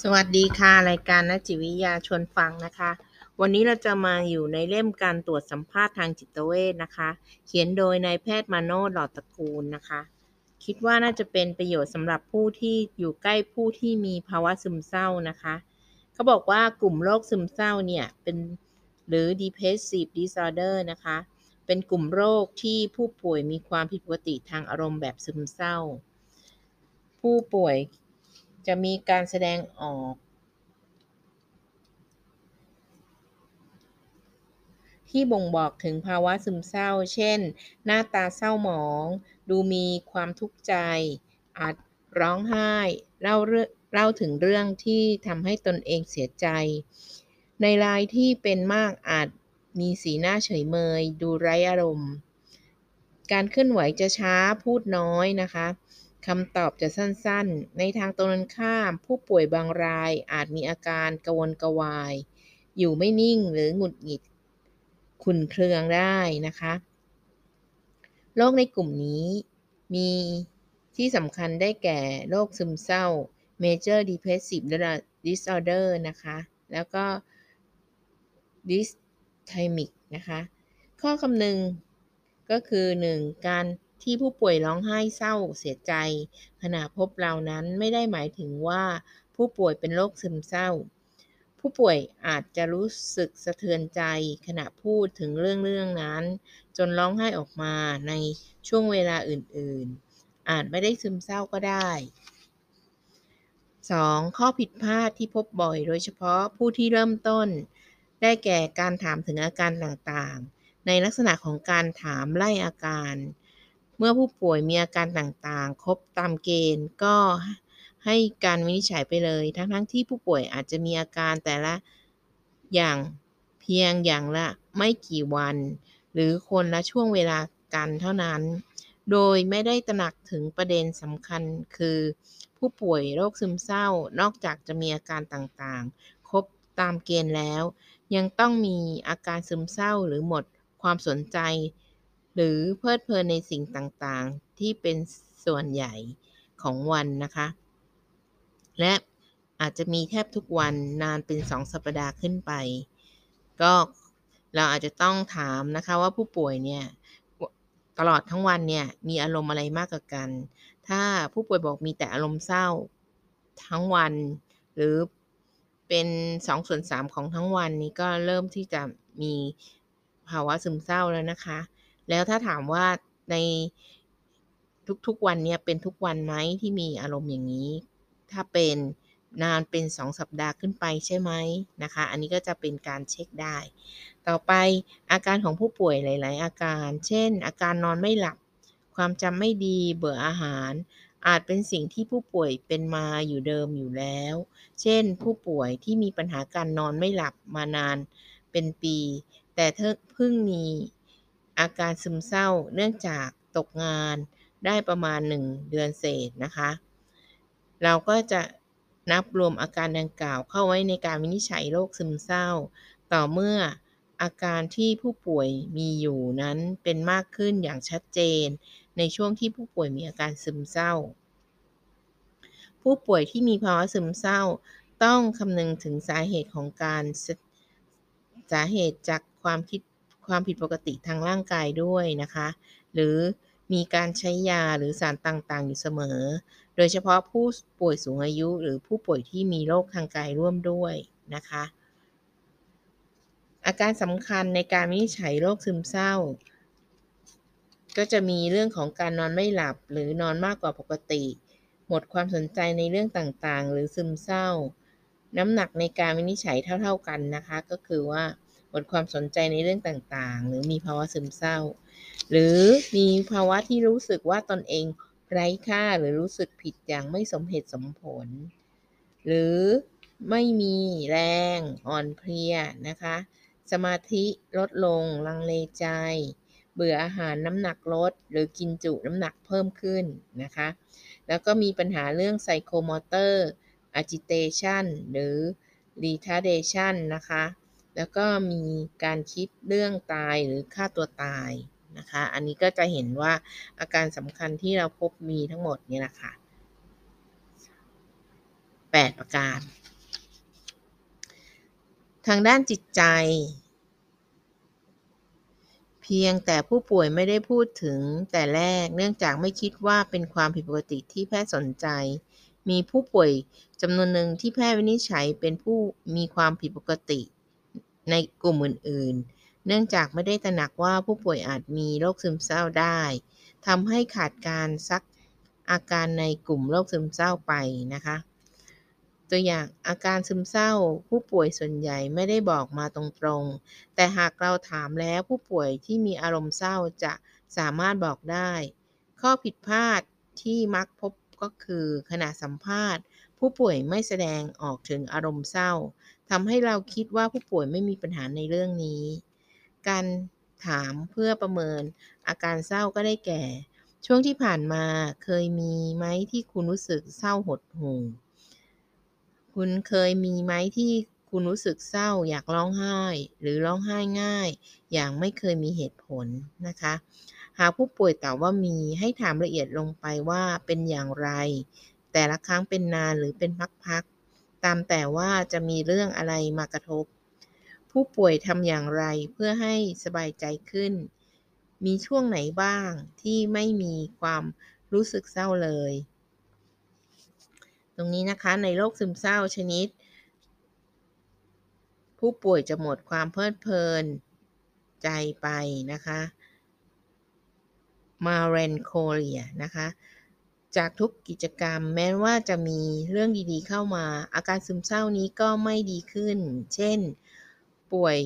สวัสดีค่ะ รายการนักจิตวิทยาชวนฟังนะคะ วันนี้เราจะมาอยู่ในเล่มการตรวจสัมภาษณ์ทางจิตเวชนะคะ เขียนโดยนายแพทย์มาโนหลอดตระกูลนะคะ คิดว่าน่าจะเป็นประโยชน์สำหรับผู้ที่อยู่ใกล้ผู้ที่มีภาวะซึมเศร้านะคะเขาบอกว่ากลุ่มโรคซึมเศร้าเนี่ยเป็นหรือ depressive disorder นะคะ เป็นกลุ่มโรคที่ผู้ป่วยมีความผิดปกติทางอารมณ์แบบซึมเศร้า ผู้ป่วย จะมีการแสดงออก ที่บ่งบอกถึงภาวะซึมเศร้า เช่น หน้าตาเศร้าหมอง ดูมีความทุกข์ใจ อาจร้องไห้ เล่าเรื่องเล่าถึงเรื่องที่ทำให้ตนเองเสียใจ ในรายที่เป็นมากอาจมีสีหน้าเฉยเมย ดูไร้อารมณ์ การเคลื่อนไหวจะช้าพูดน้อยนะคะ คำตอบจะสั้นๆ ในทางตรงกันข้าม ผู้ป่วยบางรายอาจมีอาการกระวนกระวาย อยู่ไม่นิ่งหรือหงุดหงิด ขุนเคืองได้นะคะโรคในกลุ่มนี้มีที่สำคัญได้แก่โรคซึมเศร้า Major Depressive Disorder นะคะ แล้วก็ Dysthymic นะคะ ข้อคำนึงก็คือ 1. การ ที่ผู้ป่วยร้องไห้เศร้าเสียใจ ขณะพบเรานั้นไม่ได้หมายถึงว่าผู้ป่วยเป็นโรคซึมเศร้า ผู้ป่วยอาจจะรู้สึกสะเทือนใจ ขณะพูดถึงเรื่องเรื่องนั้น จนร้องไห้ออกมาในช่วงเวลาอื่นๆ อาจไม่ได้ซึมเศร้าก็ได้ 2. ข้อผิดพลาดที่พบบ่อย โดยเฉพาะผู้ที่เริ่มต้น ได้แก่การถามถึงอาการต่างๆ ในลักษณะของการถามไล่อาการ มื่อผู้ป่วยมีอาการต่างๆ ครบตามเกณฑ์ก็ให้การวินิจฉัยไปเลย ทั้งๆทที่ผู้ป่วยอาจจะมีอาการแต่ละอย่างเพียงอย่างละไม่กี่วัน หรือคนละช่วงเวลากันเท่านั้น โดยไม่ได้ตระหนักถึงประเด็นสำคัญคือ ผู้ป่วยโรคซึมเศร้า นอกจากจะมีอาการต่างๆ ครบตามเกณฑ์แล้ว ยังต้องมีอาการซึมเศร้าหรือหมดความสนใจ หรือเพลิดเพลินในสิ่งต่างๆ ที่เป็นส่วนใหญ่ของวันนะคะ และอาจจะมีแทบทุกวันนานเป็นสองสัปดาห์ขึ้นไป ก็เราอาจจะต้องถามนะคะว่าผู้ป่วยเนี่ยตลอดทั้งวันเนี่ยมีอารมณ์อะไรมากกว่ากัน ถ้าผู้ป่วยบอกมีแต่อารมณ์เศร้าทั้งวัน หรือเป็นสองส่วนสามของทั้งวันนี้ก็เริ่มที่จะมีภาวะซึมเศร้าแล้วนะคะ แล้วถ้าถามว่าในทุกๆวันเนี่ยเป็นทุกวันไหมที่มีอารมณ์อย่างนี้ ถ้าเป็นนานเป็น 2 สัปดาห์ขึ้นไปใช่ไหมนะคะ อันนี้ก็จะเป็นการเช็คได้ ต่อไปอาการของผู้ป่วยหลาย ๆ อาการ เช่น อาการนอนไม่หลับ ความจำไม่ดี เบื่ออาหาร อาจเป็นสิ่งที่ผู้ป่วยเป็นมาอยู่เดิมอยู่แล้ว เช่น ผู้ป่วยที่มีปัญหาการนอนไม่หลับมานานเป็นปี แต่เพิ่งมี อาการซึมเศร้าเนื่องจากตกงานได้ประมาณ 1 เดือนเศษนะคะ เราก็จะนับรวมอาการดังกล่าวเข้าไว้ในการวินิจฉัยโรคซึมเศร้า ต่อเมื่ออาการที่ผู้ป่วยมีอยู่นั้นเป็นมากขึ้นอย่างชัดเจน ในช่วงที่ผู้ป่วยมีอาการซึมเศร้า ผู้ป่วยที่มีภาวะซึมเศร้า ต้องคำนึงถึงสาเหตุของการสาเหตุจากความคิด ความผิดปกติทางร่างกายด้วยนะคะ หรือมีการใช้ยาหรือสารต่างๆ อยู่เสมอ โดยเฉพาะผู้ป่วยสูงอายุ หรือผู้ป่วยที่มีโรคทางกายร่วมด้วยนะคะ อาการสำคัญในการวินิจฉัยโรคซึมเศร้า ก็จะมีเรื่องของการนอนไม่หลับ หรือนอนมากกว่าปกติ หมดความสนใจในเรื่องต่างๆ หรือซึมเศร้า น้ำหนักในการวินิจฉัยเท่า ๆกันนะคะ ก็คือว่า หมดความสนใจในเรื่องต่างๆ หรือมีภาวะซึมเศร้า หรือมีภาวะที่รู้สึกว่าตนเองไร้ค่าหรือรู้สึกผิดอย่างไม่สมเหตุสมผล หรือไม่มีแรงอ่อนเพลียนะคะ สมาธิลดลง ลังเลใจ เบื่ออาหารน้ำหนักลด หรือกินจุน้ำหนักเพิ่มขึ้นนะคะ แล้วก็มีปัญหาเรื่องไซโคมอเตอร์ agitation หรือ retardation นะคะ แล้วก็มีการคิดเรื่องตายหรือฆ่าตัวตายนะคะ อันนี้ก็จะเห็นว่าอาการสำคัญที่เราพบมีทั้งหมดนี่แหละค่ะ8 ประการ ทางด้านจิตใจ เพียงแต่ผู้ป่วยไม่ได้พูดถึงแต่แรก เนื่องจากไม่คิดว่าเป็นความผิดปกติที่แพทย์สนใจ มีผู้ป่วยจำนวนหนึ่งที่แพทย์วินิจฉัยเป็นผู้มีความผิดปกติ ในกลุ่มอื่น ๆ เนื่องจากไม่ได้ตระหนักว่าผู้ป่วยอาจมีโรคซึมเศร้าได้ทำให้ขาดการซักอาการในกลุ่มโรคซึมเศร้าไปนะคะ ตัวอย่างอาการซึมเศร้าผู้ป่วยส่วนใหญ่ไม่ได้บอกมาตรงๆ แต่หากเราถามแล้วผู้ป่วยที่มีอารมณ์เศร้าจะสามารถบอกได้ ข้อผิดพลาดที่มักพบก็คือขณะสัมภาษณ์ ผู้ป่วยไม่แสดงออกถึงอารมณ์เศร้า ทำให้เราคิดว่าผู้ป่วยไม่มีปัญหาในเรื่องนี้ การถามเพื่อประเมิน อาการเศร้าก็ได้แก่ ช่วงที่ผ่านมาเคยมีไหมที่คุณรู้สึกเศร้าหดหู่คุณเคยมีไหมที่คุณรู้สึกเศร้าอยากร้องไห้ หรือร้องไห้ง่าย อย่างไม่เคยมีเหตุผลนะคะ หากผู้ป่วยตอบว่ามีให้ถามละเอียดลงไปว่าเป็นอย่างไร แต่ละครั้งเป็นนานหรือเป็นพักๆ ตามแต่ว่าจะมีเรื่องอะไรมากระทบ ผู้ป่วยทำอย่างไรเพื่อให้สบายใจขึ้น มีช่วงไหนบ้างที่ไม่มีความรู้สึกเศร้าเลย ตรงนี้นะคะในโรคซึมเศร้าชนิด ผู้ป่วยจะหมดความเพลิดเพลินใจไปนะคะมาเรนโคเรียนะคะ จากทุกกิจกรรม แม้ว่าจะมีเรื่องดีๆเข้ามา อาการซึมเศร้านี้ก็ไม่ดีขึ้น เช่น ป่วย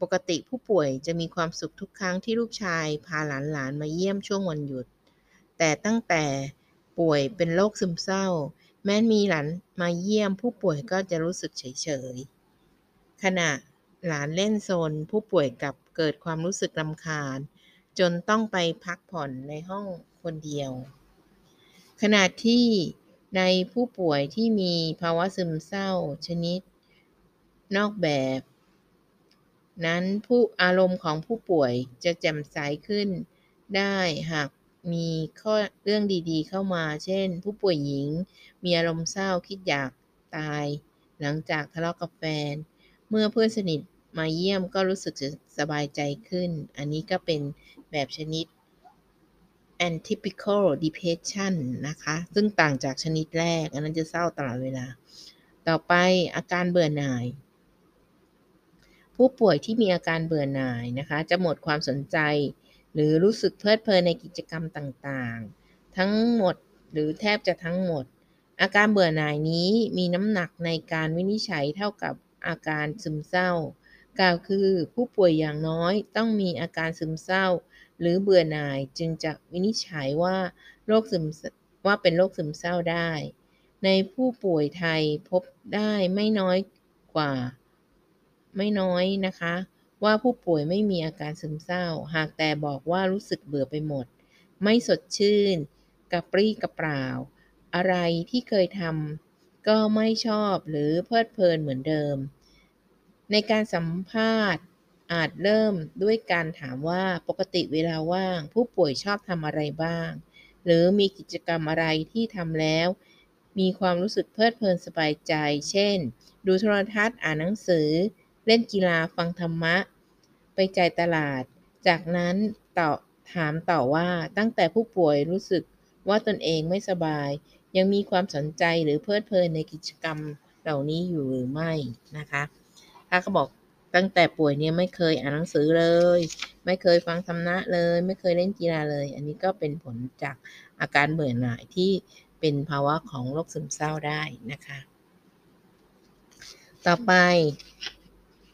ปกติผู้ป่วยจะมีความสุขทุกครั้งที่ลูกชายพาหลานๆมาเยี่ยมช่วงวันหยุด แต่ตั้งแต่ป่วยเป็นโรคซึมเศร้า แม้มีหลานมาเยี่ยมผู้ป่วยก็จะรู้สึกเฉยๆขณะหลานเล่นโซนผู้ป่วยกับเกิดความรู้สึกรำคาญ จนต้องไปพักผ่อนในห้องคนเดียว ขณะที่ในผู้ป่วยที่มีภาวะซึมเศร้าชนิดนอกแบบ นั้นผู้อารมณ์ของผู้ป่วยจะแจ่มใสขึ้นได้หากมีข้อเรื่องดีๆ เข้ามา เช่น ผู้ป่วยหญิง มีอารมณ์เศร้าคิดอยากตาย หลังจากทะเลาะกับแฟน เมื่อเพื่อนสนิทมาเยี่ยมก็รู้สึกสบายใจขึ้น อันนี้ก็เป็นแบบชนิด atypical depression นะคะ ซึ่งต่างจากชนิดแรก อันนั้นจะเศร้าตลอดเวลา ต่อไปอาการเบื่อหน่าย ผู้ป่วยที่มีอาการเบื่อหน่ายนะคะ จะหมดความสนใจ หรือรู้สึกเพลิดเพลินในกิจกรรมต่างๆ ทั้งหมดหรือแทบจะทั้งหมด อาการเบื่อหน่ายนี้มีน้ำหนักในการวินิจฉัยเท่ากับอาการซึมเศร้า กล่าวคือผู้ป่วยอย่างน้อยต้องมีอาการซึมเศร้า หรือเบื่อหน่ายจึงจะวินิจฉัยว่าโรคซึมว่าเป็นโรคซึมเศร้าได้ ในผู้ป่วยไทยพบได้ไม่น้อยกว่า ไม่น้อยนะคะ ว่าผู้ป่วยไม่มีอาการซึมเศร้า หากแต่บอกว่ารู้สึกเบื่อไปหมด ไม่สดชื่น กระปรี้กระเปร่า อะไรที่เคยทำก็ไม่ชอบหรือเพลิดเพลินเหมือนเดิม ในการสัมภาษณ์ อาจเริ่มด้วยการถามว่าปกติเวลาว่าง ผู้ป่วยชอบทำอะไรบ้าง หรือมีกิจกรรมอะไรที่ทำแล้ว มีความรู้สึกเพลิดเพลินสบายใจ เช่น ดูโทรทัศน์อ่านหนังสือ เล่นกีฬาฟังธรรมะ ไปจ่ายตลาด จากนั้นต่อถามต่อว่าตั้งแต่ผู้ป่วยรู้สึกว่าตนเองไม่สบาย ยังมีความสนใจหรือเพลิดเพลินในกิจกรรมเหล่านี้อยู่หรือไม่นะคะถ้าเขาบอก ตั้งแต่ป่วยเนี่ยไม่เคยอ่านหนังสือเลย ไม่เคยฟังธรรมะเลย ไม่เคยเล่นกีฬาเลย อันนี้ก็เป็นผลจากอาการเบื่อหน่ายที่เป็นภาวะของโรคซึมเศร้าได้นะคะ ต่อไป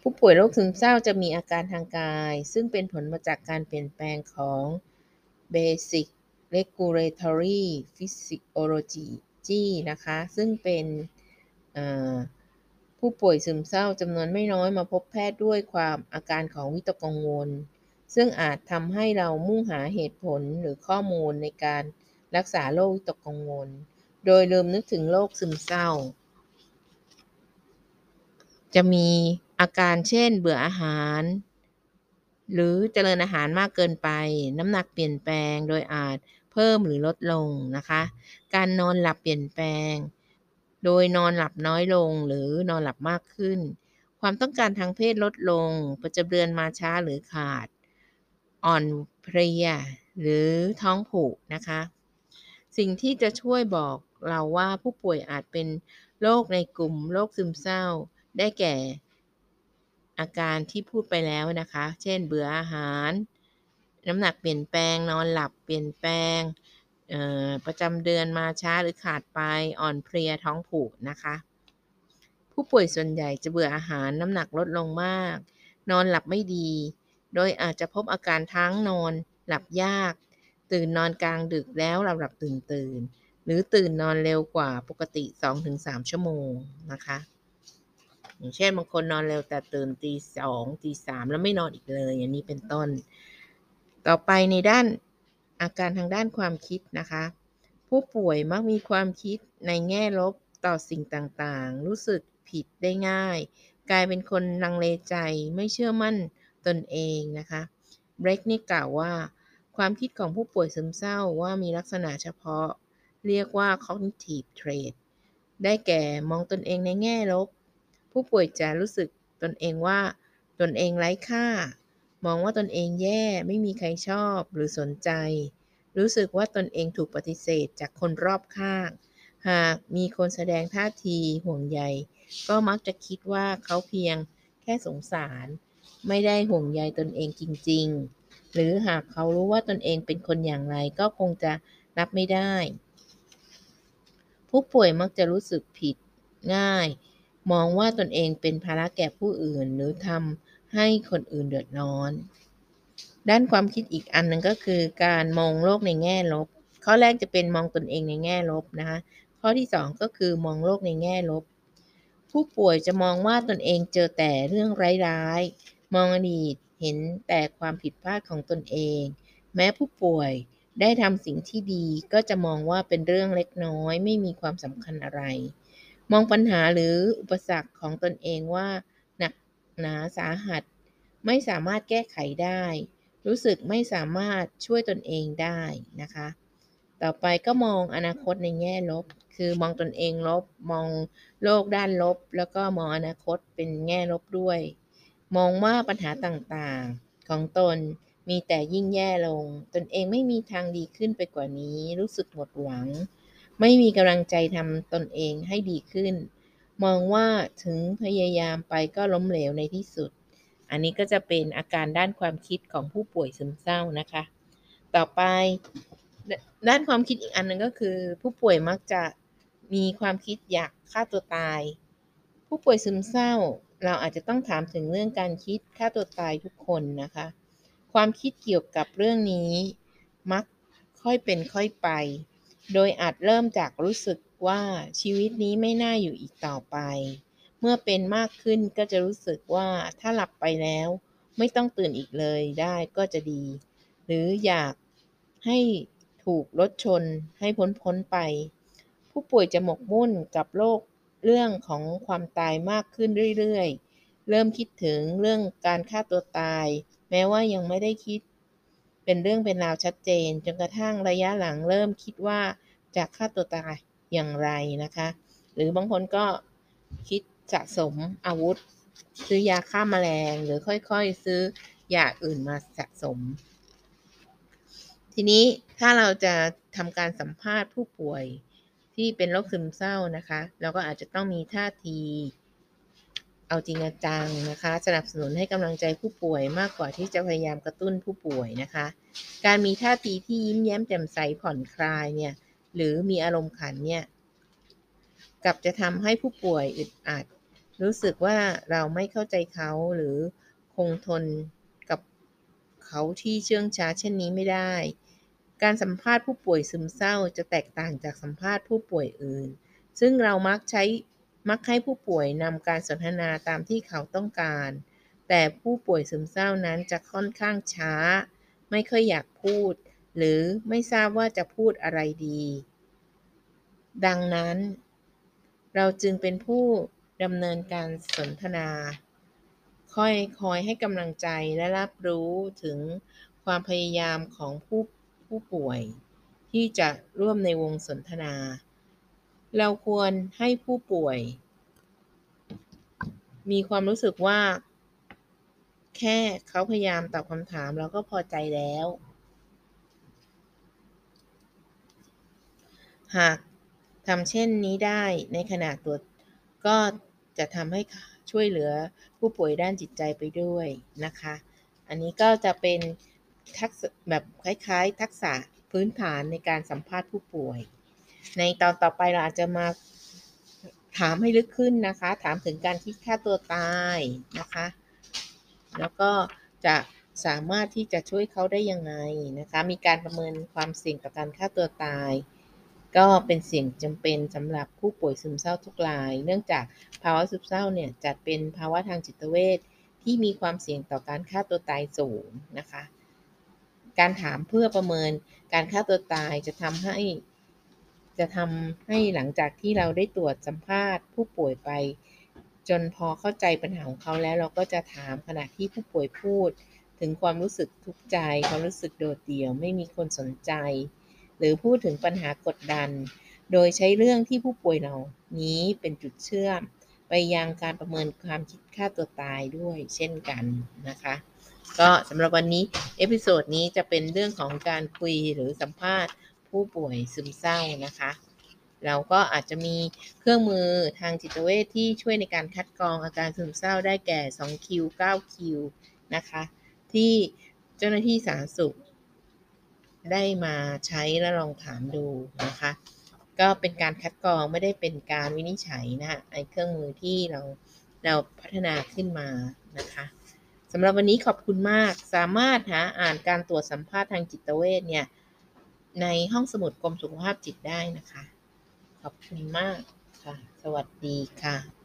ผู้ป่วยโรคซึมเศร้าจะมีอาการทางกาย ซึ่งเป็นผลมาจากการเปลี่ยนแปลงของ basic regulatory physiology นะคะ ซึ่งเป็น ผู้ป่วยซึมเศร้าจำนวนไม่น้อยมาพบแพทย์ด้วยความอาการของวิตกกังวล ซึ่งอาจทำให้เรามุ่งหาเหตุผลหรือข้อมูลในการรักษาโรควิตกกังวล โดยลืมนึกถึงโรคซึมเศร้า จะมีอาการเช่น เบื่ออาหาร หรือเจริญอาหารมากเกินไป น้ำหนักเปลี่ยนแปลงโดยอาจเพิ่มหรือลดลงนะคะ การนอนหลับเปลี่ยนแปลง โดยนอนหลับน้อยลงหรือนอนหลับมากขึ้น ความต้องการทางเพศลดลง ประจำเดือนมาช้าหรือขาด อ่อนเพลีย หรือท้องผูกนะคะ สิ่งที่จะช่วยบอกเราว่าผู้ป่วยอาจเป็นโรคในกลุ่มโรคซึมเศร้า ได้แก่อาการที่พูดไปแล้วนะคะ เช่นเบื่ออาหาร น้ำหนักเปลี่ยนแปลง นอนหลับเปลี่ยนแปลง ประจำเดือนมาช้าหรือขาดไปอ่อนเพลียท้องผูกนะคะ ผู้ป่วยส่วนใหญ่จะเบื่ออาหารน้ำหนักลดลงมาก นอนหลับไม่ดี โดยอาจจะพบอาการทั้งนอน หลับยาก ตื่นนอนกลางดึกแล้วหลับหลับตื่นตื่นหรือตื่นนอนเร็วกว่าปกติ 2-3 ชั่วโมงนะคะอย่างเช่นบางคนนอนเร็วแต่ตื่นตีสองตีสามแล้วไม่นอนอีกเลย อย่างนี้เป็นต้น ต่อไปในด้าน อาการทางด้านความคิดนะคะ ผู้ป่วยมักมีความคิดในแง่ลบต่อสิ่งต่างๆ รู้สึกผิดได้ง่าย กลายเป็นคนลังเลใจไม่เชื่อมั่นตนเองนะคะเบรกนี่กล่าวว่า ความคิดของผู้ป่วยซึมเศร้าว่ามีลักษณะเฉพาะ เรียกว่า cognitive trait ได้แก่มองตนเองในแง่ลบ ผู้ป่วยจะรู้สึกตนเองว่าตนเองไร้ค่า มองว่าตนเองแย่ไม่มีใครชอบหรือสนใจ รู้สึกว่าตนเองถูกปฏิเสธจากคนรอบข้าง หากมีคนแสดงท่าทีห่วงใย ก็มักจะคิดว่าเขาเพียงแค่สงสาร ไม่ได้ห่วงใยตนเองจริง ๆ หรือหากเขารู้ว่าตนเองเป็นคนอย่างไรก็คงจะรับไม่ได้ ผู้ป่วยมักจะรู้สึกผิดง่าย มองว่าตนเองเป็นภาระแก่ผู้อื่นหรือทำ ให้คนอื่นเดือดร้อน ด้านความคิดอีกอันนึงก็คือการมองโลกในแง่ลบ ข้อแรกจะเป็นมองตนเองในแง่ลบนะคะ ข้อที่ 2 ก็คือมองโลกในแง่ลบ ผู้ป่วยจะมองว่าตนเองเจอแต่เรื่องร้ายๆ มองอดีตเห็นแต่ความผิดพลาดของตนเอง แม้ผู้ป่วยได้ทำสิ่งที่ดีก็จะมองว่าเป็นเรื่องเล็กน้อย ไม่มีความสำคัญอะไร มองปัญหาหรืออุปสรรคของตนเองว่า หนาสาหัส ไม่สามารถแก้ไขได้ รู้สึกไม่สามารถช่วยตนเองได้นะคะ ต่อไปก็มองอนาคตในแง่ลบ คือมองตนเองลบ มองโลกด้านลบ แล้วก็มองอนาคตเป็นแง่ลบด้วย มองว่าปัญหาต่างๆของตนมีแต่ยิ่งแย่ลง ตนเองไม่มีทางดีขึ้นไปกว่านี้ รู้สึกหมดหวัง ไม่มีกำลังใจทำตนเองให้ดีขึ้น มองว่าถึงพยายามไปก็ล้มเหลวในที่สุด อันนี้ก็จะเป็นอาการด้านความคิดของผู้ป่วยซึมเศร้านะคะ ต่อไปด้านความคิดอีกอันนึงก็คือ ผู้ป่วยมักจะมีความคิดอยากฆ่าตัวตาย ผู้ป่วยซึมเศร้า เราอาจจะต้องถามถึงเรื่องการคิดฆ่าตัวตายทุกคนนะคะ ความคิดเกี่ยวกับเรื่องนี้ มักค่อยเป็นค่อยไป โดยอาจเริ่มจากรู้สึก ว่าชีวิตนี้ไม่น่าอยู่อีกต่อไป เมื่อเป็นมากขึ้นก็จะรู้สึกว่าถ้าหลับไปแล้ว ไม่ต้องตื่นอีกเลยได้ก็จะดี หรืออยากให้ถูกรถชนให้พ้นพ้นไป ผู้ป่วยจะหมกมุ่นกับโรคเรื่องของความตายมากขึ้นเรื่อยๆ เริ่มคิดถึงเรื่องการฆ่าตัวตาย แม้ว่ายังไม่ได้คิด เป็นเรื่องเป็นราวชัดเจน จนกระทั่งระยะหลังเริ่มคิดว่าจะฆ่าตัวตาย อย่างไรนะคะ หรือบางคนก็คิดสะสมอาวุธ ซื้อยาฆ่ามาแมลงหรือค่อยๆ ซื้อยาอื่นมาสะสม ทีนี้ถ้าเราจะทำการสัมภาษณ์ผู้ป่วยที่เป็นโรคซึมเศร้านะคะ เราก็อาจจะต้องมีท่าทีเอาจริงจังนะคะ สนับสนุนให้กำลังใจผู้ป่วยมากกว่าที่จะพยายามกระตุ้นผู้ป่วยนะคะ การมีท่าทีที่ยิ้มแย้มแจ่มใสผ่อนคลายเนี่ย หรือมีอารมณ์ขันเนี่ยกับจะทำให้ผู้ป่วยอึดอัด รู้สึกว่าเราไม่เข้าใจเขาหรือคงทนกับเขาที่เชื่องช้าเช่นนี้ไม่ได้ การสัมภาษณ์ผู้ป่วยซึมเศร้าจะแตกต่างจากสัมภาษณ์ผู้ป่วยอื่น ซึ่งเรามักใช้มักให้ผู้ป่วยนำการสนทนาตามที่เขาต้องการ แต่ผู้ป่วยซึมเศร้านั้นจะค่อนข้างช้า ไม่ค่อยอยากพูด หรือไม่ทราบว่าจะพูดอะไรดี ดังนั้น เราจึงเป็นผู้ดำเนินการสนทนา คอยคอยให้กำลังใจและรับรู้ถึงความพยายามของผู้ผู้ป่วย ที่จะร่วมในวงสนทนา เราควรให้ผู้ป่วย มีความรู้สึกว่า แค่เขาพยายามตอบคำถามเราก็พอใจแล้ว หากทำเช่นนี้ได้ในขณะตรวจก็จะทำให้ช่วยเหลือผู้ป่วยด้านจิตใจไปด้วยนะคะ อันนี้ก็จะเป็นทักษะแบบคล้ายๆ ทักษะพื้นฐานในการสัมภาษณ์ผู้ป่วย ในตอนต่อไปเราอาจจะมาถามให้ลึกขึ้นนะคะ ถามถึงการคิดฆ่าตัวตายนะคะ แล้วก็จะสามารถที่จะช่วยเขาได้ยังไงนะคะ มีการประเมินความเสี่ยงต่อการฆ่าตัวตาย ก็เป็นเสี่ยงจำเป็นสำหรับผู้ป่วยซึมเศร้าทุกราย เนื่องจากภาวะซึมเศร้าเนี่ยจัดเป็นภาวะทางจิตเวชที่มีความเสี่ยงต่อการฆ่าตัวตายสูงนะคะ การถามเพื่อประเมินการฆ่าตัวตายจะทำให้จะทำให้หลังจากที่เราได้ตรวจสัมภาษณ์ ผู้ป่วยไป จนพอเข้าใจปัญหาของเขาแล้วเราก็จะถามขณะที่ผู้ป่วยพูด ถึงความรู้สึกทุกข์ใจ ความรู้สึกโดดเดี่ยวไม่มีคนสนใจ หรือพูดถึงปัญหากดดัน โดยใช้เรื่องที่ผู้ป่วยเหล่านี้เป็นจุดเชื่อม ไปยังการประเมินความคิดฆ่าตัวตายด้วยเช่นกันนะคะก็สำหรับวันนี้ episode นี้จะเป็นเรื่องของการคุยหรือสัมภาษณ์ ผู้ป่วยซึมเศร้านะคะ เราก็อาจจะมีเครื่องมือทางจิตเวชที่ช่วยในการคัดกรองอาการซึมเศร้าได้แก่ 2Q 9Q นะคะ ที่เจ้าหน้าที่สาธารณสุข ได้มาใช้และลองถามดูนะคะ ก็เป็นการคัดกรองไม่ได้เป็นการวินิจฉัยนะฮะไอเครื่องมือที่เราเราพัฒนาขึ้นมานะคะสำหรับวันนี้ขอบคุณมากสามารถหาอ่านการตรวจสัมภาษณ์ทางจิตเวชเนี่ย ในห้องสมุดกรมสุขภาพจิตได้นะคะ ขอบคุณมากค่ะ สวัสดีค่ะ